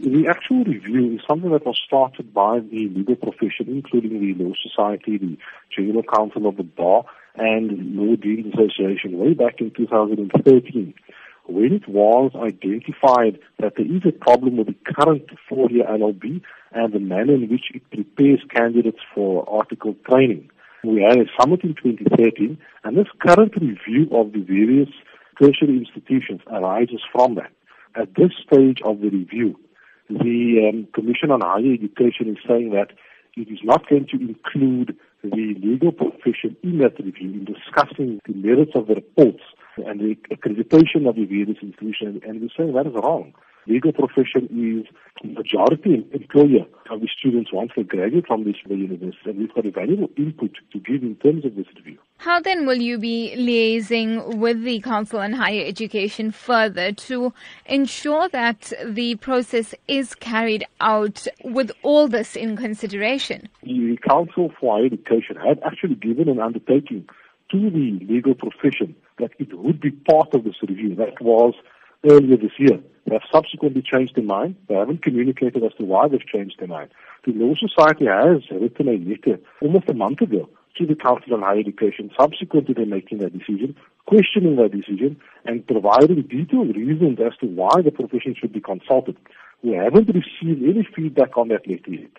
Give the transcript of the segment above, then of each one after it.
The actual review is something that was started by the legal profession, including the Law Society, the General Council of the Bar, and Law Deans Association way back in 2013 when it was identified that there is a problem with the current four-year LLB and the manner in which it prepares candidates for article training. We had a summit in 2013, and this current review of the various tertiary institutions arises from that. At this stage of the review, the um, Commission on Higher Education is saying that it is not going to include the legal profession in that review in discussing the merits of the reports and the accreditation of the various institutions, and we're saying that is wrong. Legal profession is majority employer of the students once they graduate from this university, and we've got a valuable input to give in terms of this review. How then will you be liaising with the Council on Higher Education further to ensure that the process is carried out with all this in consideration? The Council for Higher Education had actually given an undertaking to the legal profession that it would be part of this review. That was earlier this year. They have subsequently changed their mind. They haven't communicated as to why they've changed their mind. The Law Society has written a letter almost a month ago to the Council on Higher Education subsequent to them making that decision, questioning that decision, and providing detailed reasons as to why the profession should be consulted. We haven't received any feedback on that letter yet.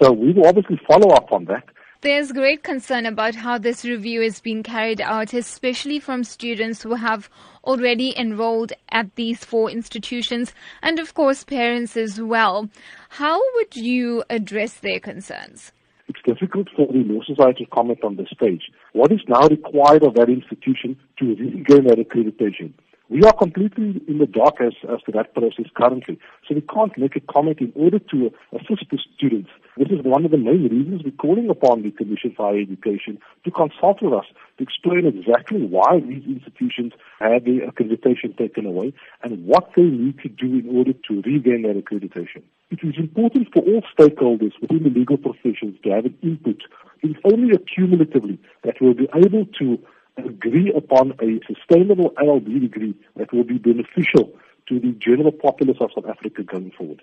So we will obviously follow up on that there's great concern about how this review is being carried out, especially from students who have already enrolled at these four institutions and, of course, parents as well. How would you address their concerns? It's difficult for the Law Society to comment on this stage. What is now required of that institution to regain that accreditation? We are completely in the dark as, as to that process currently. So we can't make a comment in order to assist the students. This is one of the main reasons we're calling upon the Commission for Higher Education to consult with us to explain exactly why these institutions had their accreditation taken away and what they need to do in order to regain their accreditation. It is important for all stakeholders within the legal professions to have an input. It is only accumulatively that we'll be able to agree upon a sustainable LLB degree that will be beneficial to the general populace of South Africa going forward.